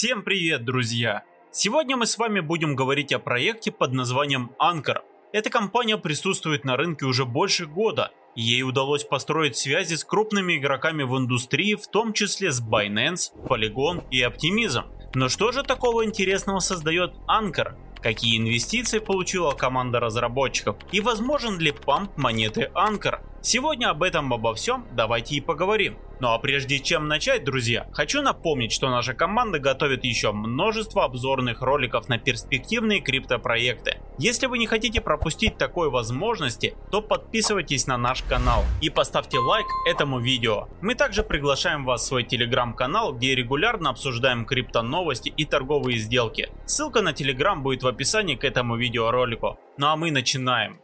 Всем привет, друзья! Сегодня мы с вами будем говорить о проекте под названием Anchor. Эта компания присутствует на рынке уже больше года, ей удалось построить связи с крупными игроками в индустрии, в том числе с Binance, Polygon и Optimism. Но что же такого интересного создает Anchor? Какие инвестиции получила команда разработчиков и возможен ли памп монеты Anchor? Сегодня об этом обо всем давайте и поговорим. Ну а прежде чем начать, друзья, хочу напомнить, что наша команда готовит еще множество обзорных роликов на перспективные криптопроекты. Если вы не хотите пропустить такой возможности, то подписывайтесь на наш канал и поставьте лайк этому видео. Мы также приглашаем вас в свой телеграм-канал, где регулярно обсуждаем крипто новости и торговые сделки. Ссылка на телеграм будет в описании к этому видеоролику. Ну а мы начинаем.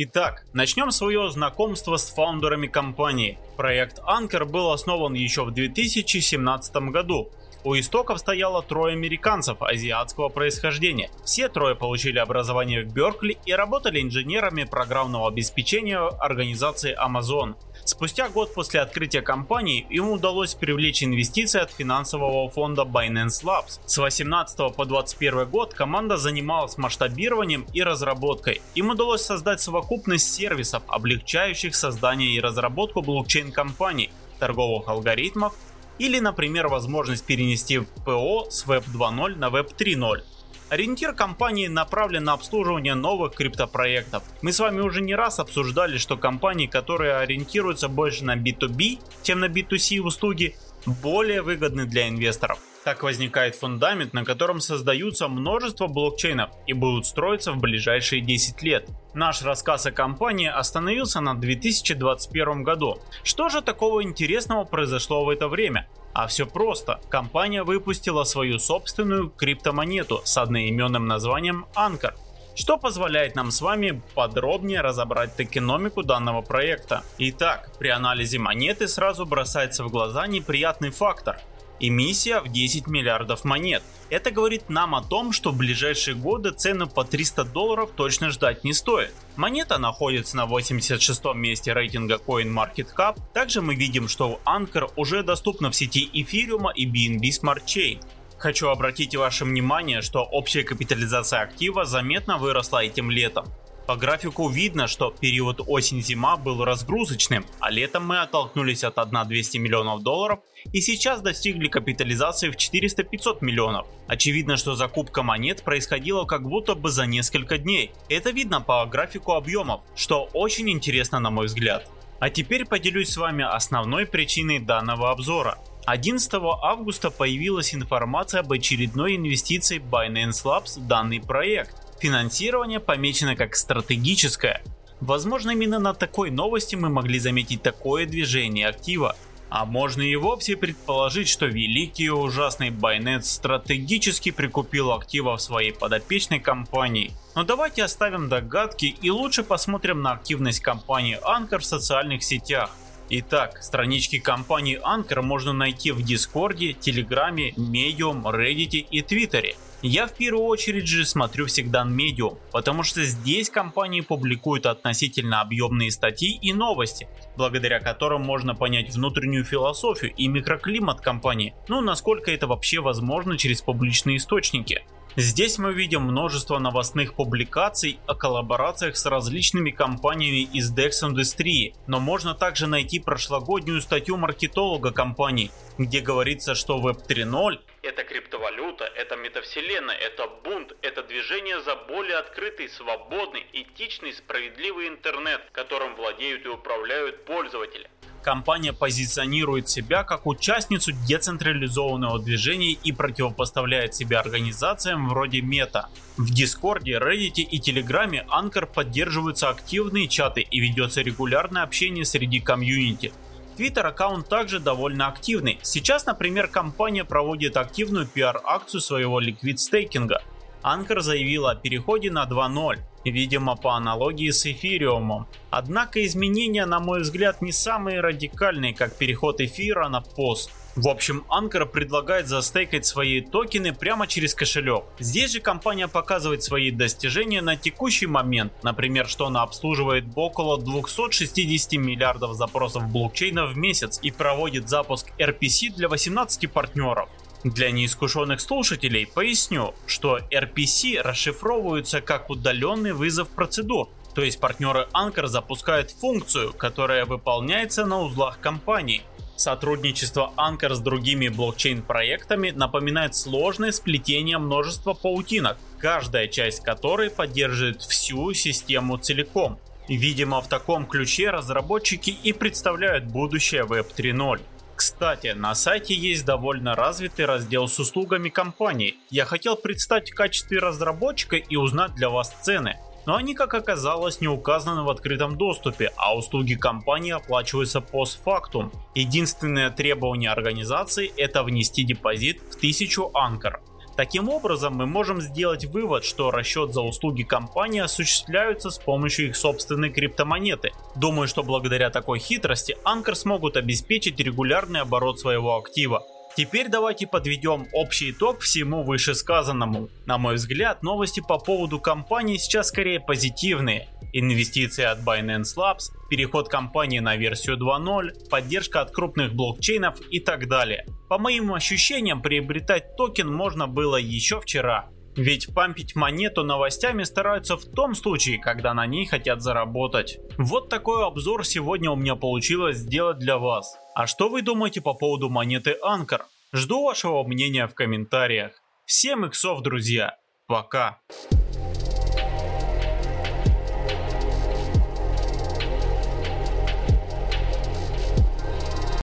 Итак, начнем свое знакомство с фаундерами компании. Проект Anchor был основан еще в 2017 году. У истоков стояло трое американцев азиатского происхождения. Все трое получили образование в Беркли и работали инженерами программного обеспечения организации Amazon. Спустя год после открытия компании им удалось привлечь инвестиции от финансового фонда Binance Labs. С 18 по 21 год команда занималась масштабированием и разработкой. Им удалось создать совокупность сервисов, облегчающих создание и разработку блокчейн-компаний, торговых алгоритмов или, например, возможность перенести ПО с Web 2.0 на Web 3.0. Ориентир компании направлен на обслуживание новых криптопроектов. Мы с вами уже не раз обсуждали, что компании, которые ориентируются больше на B2B, чем на B2C услуги, более выгодны для инвесторов. Так возникает фундамент, на котором создаются множество блокчейнов и будут строиться в ближайшие 10 лет. Наш рассказ о компании остановился на 2021 году. Что же такого интересного произошло в это время? А все просто. Компания выпустила свою собственную криптомонету с одноименным названием Anchor что позволяет нам с вами подробнее разобрать токеномику данного проекта. Итак, при анализе монеты сразу бросается в глаза неприятный фактор. Эмиссия в 10 миллиардов монет. Это говорит нам о том, что в ближайшие годы цену по 300 долларов точно ждать не стоит. Монета находится на 86 месте рейтинга CoinMarketCap. Также мы видим, что Anchor уже доступна в сети Ethereum и BNB Smart Chain. Хочу обратить ваше внимание, что общая капитализация актива заметно выросла этим летом. По графику видно, что период осень-зима был разгрузочным, а летом мы оттолкнулись от 1-200 миллионов долларов и сейчас достигли капитализации в 400-500 миллионов. Очевидно, что закупка монет происходила как будто бы за несколько дней. Это видно по графику объемов, что очень интересно на мой взгляд. А теперь поделюсь с вами основной причиной данного обзора. 11 августа появилась информация об очередной инвестиции Binance Labs в данный проект. Финансирование помечено как стратегическое. Возможно именно на такой новости мы могли заметить такое движение актива. А можно и вовсе предположить, что великий и ужасный Binance стратегически прикупил актива в своей подопечной компании. Но давайте оставим догадки и лучше посмотрим на активность компании Anchor в социальных сетях. Итак, странички компании Anchor можно найти в Дискорде, Телеграме, Medium, Reddit и Твиттере. Я в первую очередь же смотрю всегда на Medium, потому что здесь компании публикуют относительно объемные статьи и новости, благодаря которым можно понять внутреннюю философию и микроклимат компании, ну насколько это вообще возможно через публичные источники. Здесь мы видим множество новостных публикаций о коллаборациях с различными компаниями из DEX-индустрии, но можно также найти прошлогоднюю статью маркетолога компании, где говорится, что Web 3.0 это криптовалюта, это метавселенная, это бунт, это движение за более открытый, свободный, этичный, справедливый интернет, которым владеют и управляют пользователи компания позиционирует себя как участницу децентрализованного движения и противопоставляет себя организациям вроде Meta. В Дискорде, Reddit и Телеграме Ankr поддерживаются активные чаты и ведется регулярное общение среди комьюнити. Twitter аккаунт также довольно активный. Сейчас, например, компания проводит активную пиар-акцию своего liquid стейкинга. Ankr заявила о переходе на 2.0, видимо по аналогии с эфириумом. Однако изменения, на мой взгляд, не самые радикальные, как переход эфира на POS. В общем, Anchor предлагает застейкать свои токены прямо через кошелек. Здесь же компания показывает свои достижения на текущий момент, например, что она обслуживает около 260 миллиардов запросов блокчейна в месяц и проводит запуск RPC для 18 партнеров. Для неискушенных слушателей поясню, что RPC расшифровываются как удаленный вызов процедур, то есть партнеры Anchor запускают функцию, которая выполняется на узлах компании. Сотрудничество Anchor с другими блокчейн-проектами напоминает сложное сплетение множества паутинок, каждая часть которой поддерживает всю систему целиком. Видимо, в таком ключе разработчики и представляют будущее Web 3.0. Кстати, на сайте есть довольно развитый раздел с услугами компании. Я хотел представить в качестве разработчика и узнать для вас цены но они, как оказалось, не указаны в открытом доступе, а услуги компании оплачиваются постфактум. Единственное требование организации это внести депозит в 1000 анкор. Таким образом, мы можем сделать вывод, что расчет за услуги компании осуществляются с помощью их собственной криптомонеты. Думаю, что благодаря такой хитрости Анкор смогут обеспечить регулярный оборот своего актива. Теперь давайте подведем общий итог всему вышесказанному. На мой взгляд, новости по поводу компании сейчас скорее позитивные. Инвестиции от Binance Labs, переход компании на версию 2.0, поддержка от крупных блокчейнов и так далее. По моим ощущениям, приобретать токен можно было еще вчера. Ведь пампить монету новостями стараются в том случае, когда на ней хотят заработать. Вот такой обзор сегодня у меня получилось сделать для вас. А что вы думаете по поводу монеты Анкор? Жду вашего мнения в комментариях. Всем иксов, друзья. Пока.